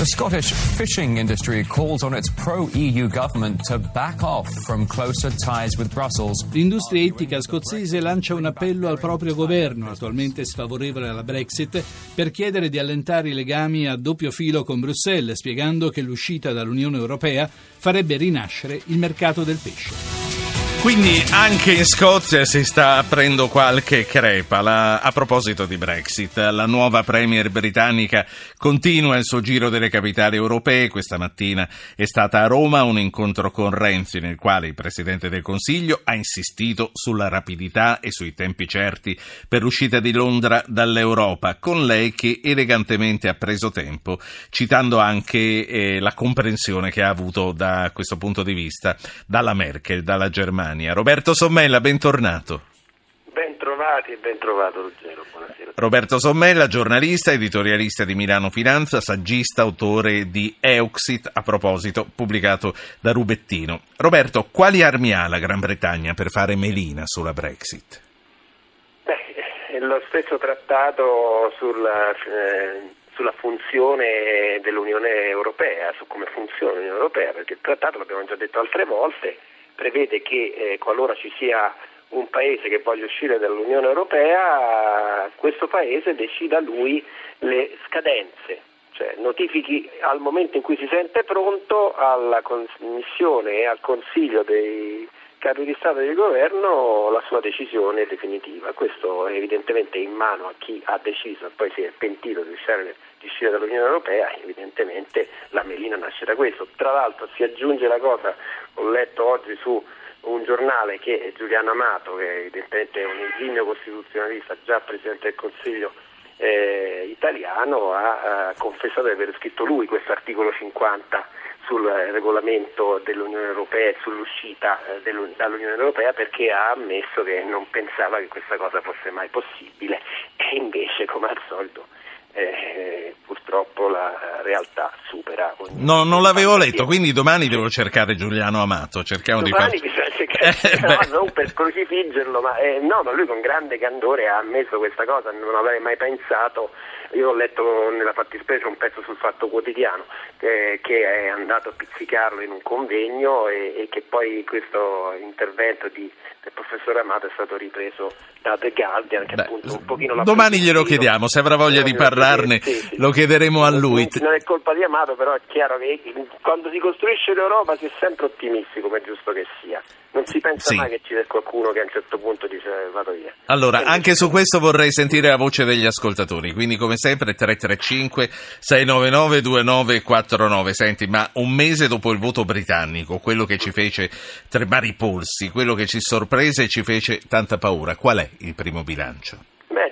The Scottish fishing industry calls on its pro-EU government to back off from closer ties with Brussels. L'industria ittica scozzese lancia un appello al proprio governo, attualmente sfavorevole alla Brexit, per chiedere di allentare i legami a doppio filo con Bruxelles, spiegando che l'uscita dall'Unione Europea farebbe rinascere il mercato del pesce. Quindi anche in Scozia si sta aprendo qualche crepa. La, a proposito di Brexit, la nuova Premier britannica continua il suo giro delle capitali europee. Questa mattina è stata a Roma un incontro con Renzi nel quale il Presidente del Consiglio ha insistito sulla rapidità e sui tempi certi per l'uscita di Londra dall'Europa, con lei che elegantemente ha preso tempo, citando anche eh, la comprensione che ha avuto da questo punto di vista dalla Merkel, dalla Germania. Germania. Roberto Sommella, bentornato. Bentrovati e bentrovato Ruggero, buonasera. Roberto Sommella, giornalista, editorialista di Milano Finanza, saggista, autore di Euxit, a proposito, pubblicato da Rubettino. Roberto, quali armi ha la Gran Bretagna per fare melina sulla Brexit? Beh, lo stesso trattato sulla, eh, sulla funzione dell'Unione Europea, su come funziona l'Unione Europea, perché il trattato, l'abbiamo già detto altre volte, prevede che eh, qualora ci sia un paese che voglia uscire dall'Unione Europea, questo paese decida lui le scadenze, cioè notifichi al momento in cui si sente pronto alla Commissione e al Consiglio dei capi di Stato e di Governo la sua decisione definitiva. Questo è evidentemente in mano a chi ha deciso e poi si è pentito di uscire, di uscire dall'Unione Europea, evidentemente la melina nasce da questo. Tra l'altro si aggiunge la cosa ho letto oggi su un giornale che Giuliano Amato, che evidentemente è un insigno costituzionalista, già Presidente del Consiglio eh, italiano, ha, ha confessato di aver scritto lui questo articolo 50 sul regolamento dell'Unione Europea e sull'uscita eh, dall'Unione Europea perché ha ammesso che non pensava che questa cosa fosse mai possibile. E invece come al solito eh, purtroppo la realtà supera ogni No, non l'avevo letto, quindi domani devo cercare Giuliano Amato. Cerchiamo domani di far... bisogna cercare, no, non per crocifiggerlo, ma, eh, no, ma lui con grande candore ha ammesso questa cosa, non avrei mai pensato io ho letto nella fattispecie un pezzo sul Fatto Quotidiano eh, che è andato a pizzicarlo in un convegno e, e che poi questo intervento di, del professore Amato è stato ripreso da The Guardian Beh, appunto un pochino l'ha Domani glielo chiediamo, se avrà voglia di parlarne sì, sì. lo chiederemo a lui. Non è colpa di Amato, però è chiaro che quando si costruisce l'Europa si è sempre ottimisti, come è giusto che sia non si pensa sì. mai che ci sia qualcuno che a un certo punto dice vado via. Allora, anche su questo vorrei sentire la voce degli ascoltatori, quindi come sempre 335 699 2949. Senti, ma un mese dopo il voto britannico, quello che ci fece tremare i polsi, quello che ci sorprese e ci fece tanta paura, qual è il primo bilancio?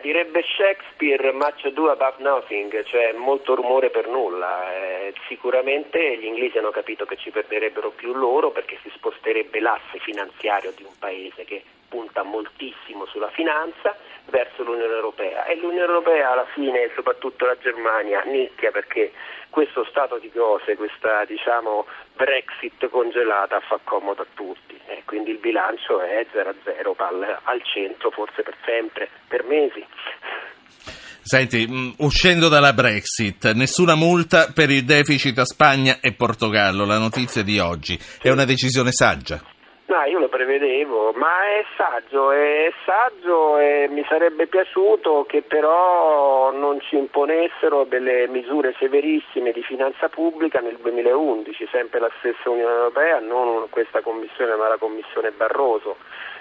Direbbe Shakespeare much ado about nothing, cioè molto rumore per nulla. Eh, sicuramente gli inglesi hanno capito che ci perderebbero più loro perché si sposterebbe l'asse finanziario di un paese che punta moltissimo sulla finanza verso l'Unione Europea e l'Unione Europea alla fine, soprattutto la Germania, nicchia perché questo stato di cose, questa diciamo, Brexit congelata fa comodo a tutti e quindi il bilancio è 0 a 0 al, al centro forse per sempre, per mesi. Senti, mm, uscendo dalla Brexit, nessuna multa per il deficit a Spagna e Portogallo, la notizia di oggi. È una decisione saggia? No, io lo prevedevo, ma è saggio, è saggio e mi sarebbe piaciuto che però non ci imponessero delle misure severissime di finanza pubblica nel 2011, sempre la stessa Unione Europea, non questa Commissione ma la Commissione Barroso.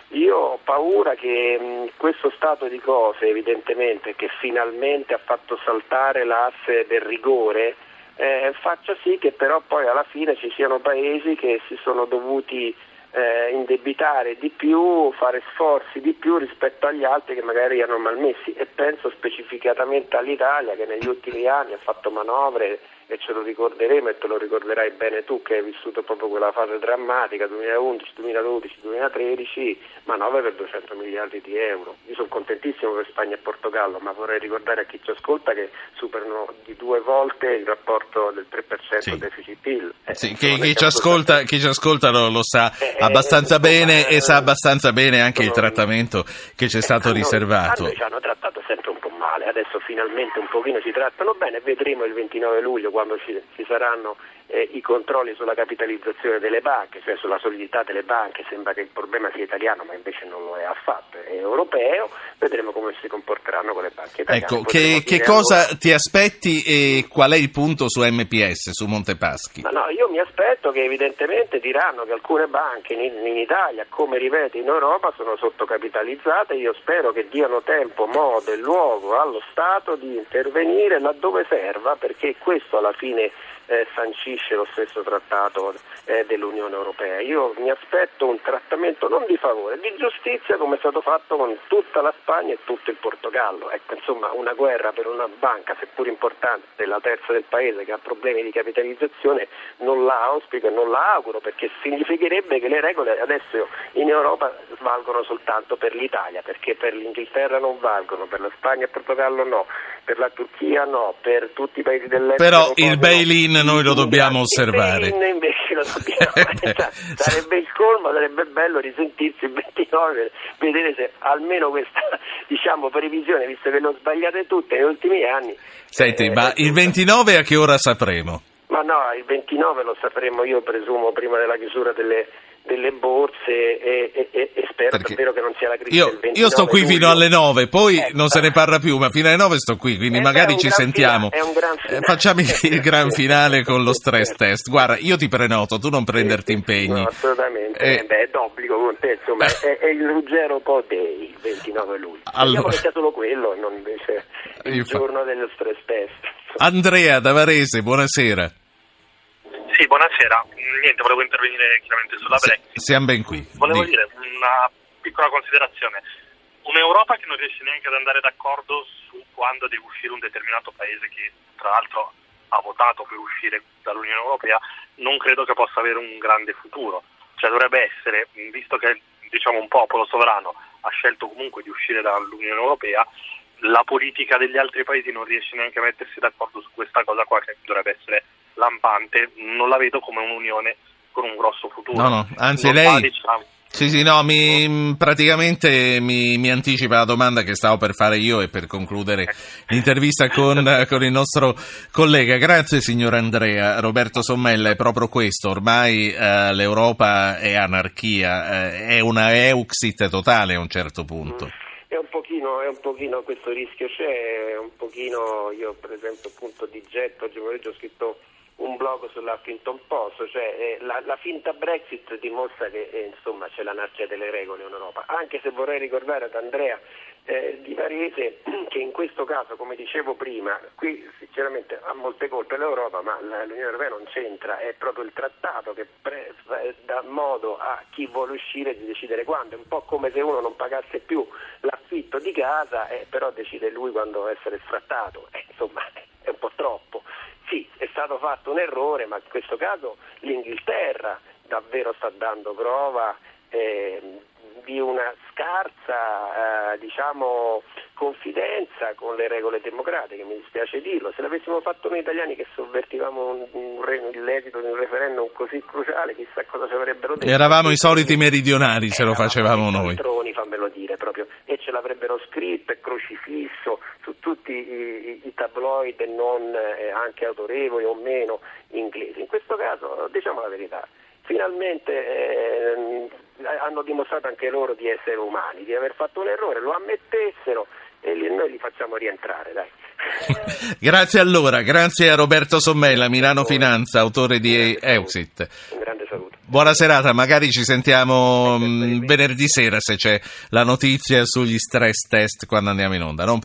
Io ho paura che questo stato di cose, evidentemente, che finalmente ha fatto saltare l'asse del rigore, eh, faccia sì che però poi alla fine ci siano paesi che si sono dovuti eh, indebitare di più, fare sforzi di più rispetto agli altri che magari erano malmessi. E penso specificatamente all'Italia che negli ultimi anni ha fatto manovre e ce lo ricorderemo e te lo ricorderai bene tu che hai vissuto proprio quella fase drammatica 2011, 2012, 2013, manovre per 200 miliardi di euro. Io sono contentissimo per Spagna e Portogallo, ma vorrei ricordare a chi ci ascolta che superano di due volte il rapporto del 3% sì. deficit-PIL. Eh, sì, chi, chi, ci ascolta, chi, ci ascolta, lo, lo sa eh, eh abbastanza eh, bene e sa abbastanza bene anche sono, il trattamento che ci è stato riservato. Ci hanno trattato sempre un po' male. Adesso finalmente un pochino si trattano bene, vedremo il 29 luglio quando ci, ci saranno eh, i controlli sulla capitalizzazione delle banche, cioè sulla solidità delle banche, sembra che il problema sia italiano ma invece non lo è affatto, è europeo, vedremo come si comporteranno con le banche italiane. Ecco, che, che cosa allora... ti aspetti e qual è il punto su MPS, su Montepaschi? Ma no, io mi aspetto che evidentemente diranno che alcune banche in, in Italia, come ripeto in Europa, sono sottocapitalizzate, io spero che diano tempo, modo e luogo allo Stato di intervenire laddove serva perché questo alla fine eh, sancisce lo stesso trattato eh, dell'Unione Europea. Io mi aspetto un trattamento non di favore, di giustizia come è stato fatto con tutta la Spagna e tutto il Portogallo. Ecco, insomma, una guerra per una banca, seppur importante, la terza del paese che ha problemi di capitalizzazione, non la auspico e non la auguro perché significherebbe che le regole adesso in Europa valgono soltanto per l'Italia, perché per l'Inghilterra non valgono, per la Spagna e il Portogallo no, per la Turchia no, per tutti i paesi dell'est. Però il bail-in noi lo dobbiamo osservare. invece lo dobbiamo eh, sarebbe il colmo, sarebbe bello risentirsi il 29, vedere se almeno questa diciamo, previsione, visto che le ho sbagliate tutte negli ultimi anni. Senti, eh, ma il 29 a che ora sapremo? Ma no, il 29 lo sapremo io presumo prima della chiusura delle delle borse e, e, e spero Perché davvero che non sia la crisi io, io sto qui luglio. fino alle 9, poi eh, non se ne parla più, ma fino alle 9 sto qui, quindi eh, magari ci sentiamo. Finale, eh, facciamo il gran finale con lo stress test. Guarda, io ti prenoto, tu non prenderti impegni. No, assolutamente, eh, beh, è d'obbligo con te, insomma, è, è, il Ruggero Po Day, il 29 luglio. Allora... che sia solo quello e non invece il Infa... giorno dello stress test. Andrea da Varese, buonasera. Sì, buonasera. Niente, volevo intervenire chiaramente sulla Brexit. Siamo ben qui. Volevo Dì. dire una piccola considerazione. Un'Europa che non riesce neanche ad andare d'accordo su quando deve uscire un determinato paese che tra l'altro ha votato per uscire dall'Unione Europea, non credo che possa avere un grande futuro. Cioè dovrebbe essere, visto che diciamo, un popolo sovrano ha scelto comunque di uscire dall'Unione Europea, la politica degli altri paesi non riesce neanche a mettersi d'accordo su questa cosa qua che dovrebbe essere lampante, non la vedo come un'unione con un grosso futuro. No, no, anzi non lei... Va, diciamo, sì, sì, no, mi, praticamente mi, mi, anticipa la domanda che stavo per fare io e per concludere l'intervista con, con, il nostro collega. Grazie signor Andrea. Roberto Sommella, è proprio questo, ormai eh, l'Europa è anarchia, eh, è una Euxit totale a un certo punto. È pochino, è un pochino questo rischio c'è, un pochino, io per esempio appunto di getto, oggi pomeriggio ho scritto un blog sull'Huffington Post, cioè eh, la, la, finta Brexit dimostra che eh, insomma, c'è l'anarchia delle regole in Europa, anche se vorrei ricordare ad Andrea eh, di Varese che in questo caso, come dicevo prima, qui sinceramente ha molte colpe l'Europa, ma l'Unione Europea non c'entra, è proprio il trattato che pre- dà modo a chi vuole uscire di decidere quando, è un po' come se uno non pagasse più l'affitto di casa, eh, però decide lui quando essere sfrattato, eh, insomma è un po' troppo. Sì, è stato fatto un errore, ma in questo caso l'Inghilterra davvero sta dando prova eh, di una scarsa eh, diciamo, confidenza con le regole democratiche, mi dispiace dirlo. Se l'avessimo fatto noi italiani che sovvertivamo un, un, l'esito di un referendum così cruciale, chissà cosa ci avrebbero detto. Eravamo i soliti meridionali, se lo facevamo noi. Proprio, e ce l'avrebbero scritto e crocifisso su tutti i, i, i tabloid non eh, anche autorevoli o meno inglesi. In questo caso diciamo la verità finalmente eh, hanno dimostrato anche loro di essere umani, di aver fatto un errore, lo ammettessero e noi li facciamo rientrare. Dai. grazie allora, grazie a Roberto Sommella, Milano Finanza, autore di Euxit. Un grande saluto. Buona serata, magari ci sentiamo mm, venerdì sera se c'è la notizia sugli stress test quando andiamo in onda. Non